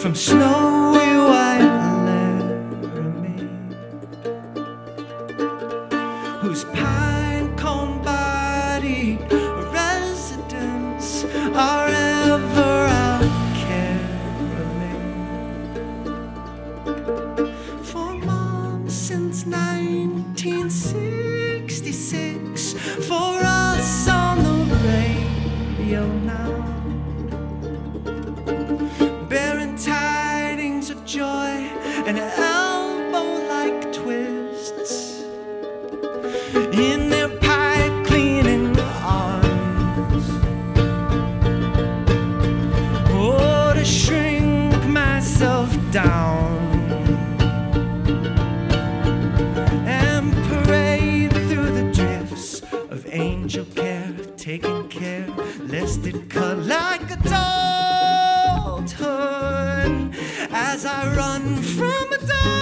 from snowy white Laramie, whose pine cone bodied residents are ever out caroling. For months since 1966, for us on the radio now and elbow like twists in their pipe cleaning arms. Oh, to shrink myself down and parade through the drifts of angel hair, taking care lest it cut like a adulthood as I run from adulthood.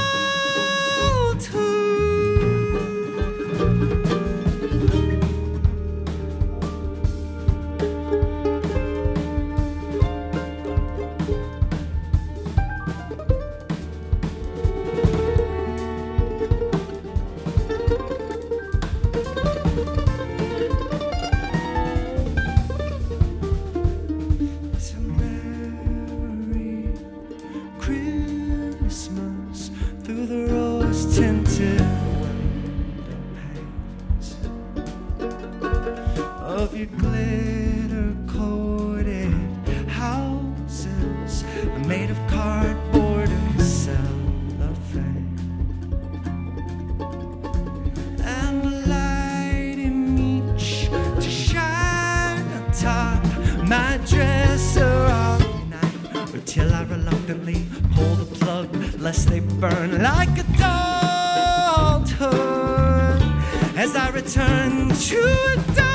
Tinted window panes of your glitter coated houses made of cardboard and cellophane. And lighting each to shine atop my dresser all night until I reluctantly pull the plug lest they burn like as I return to adulthood.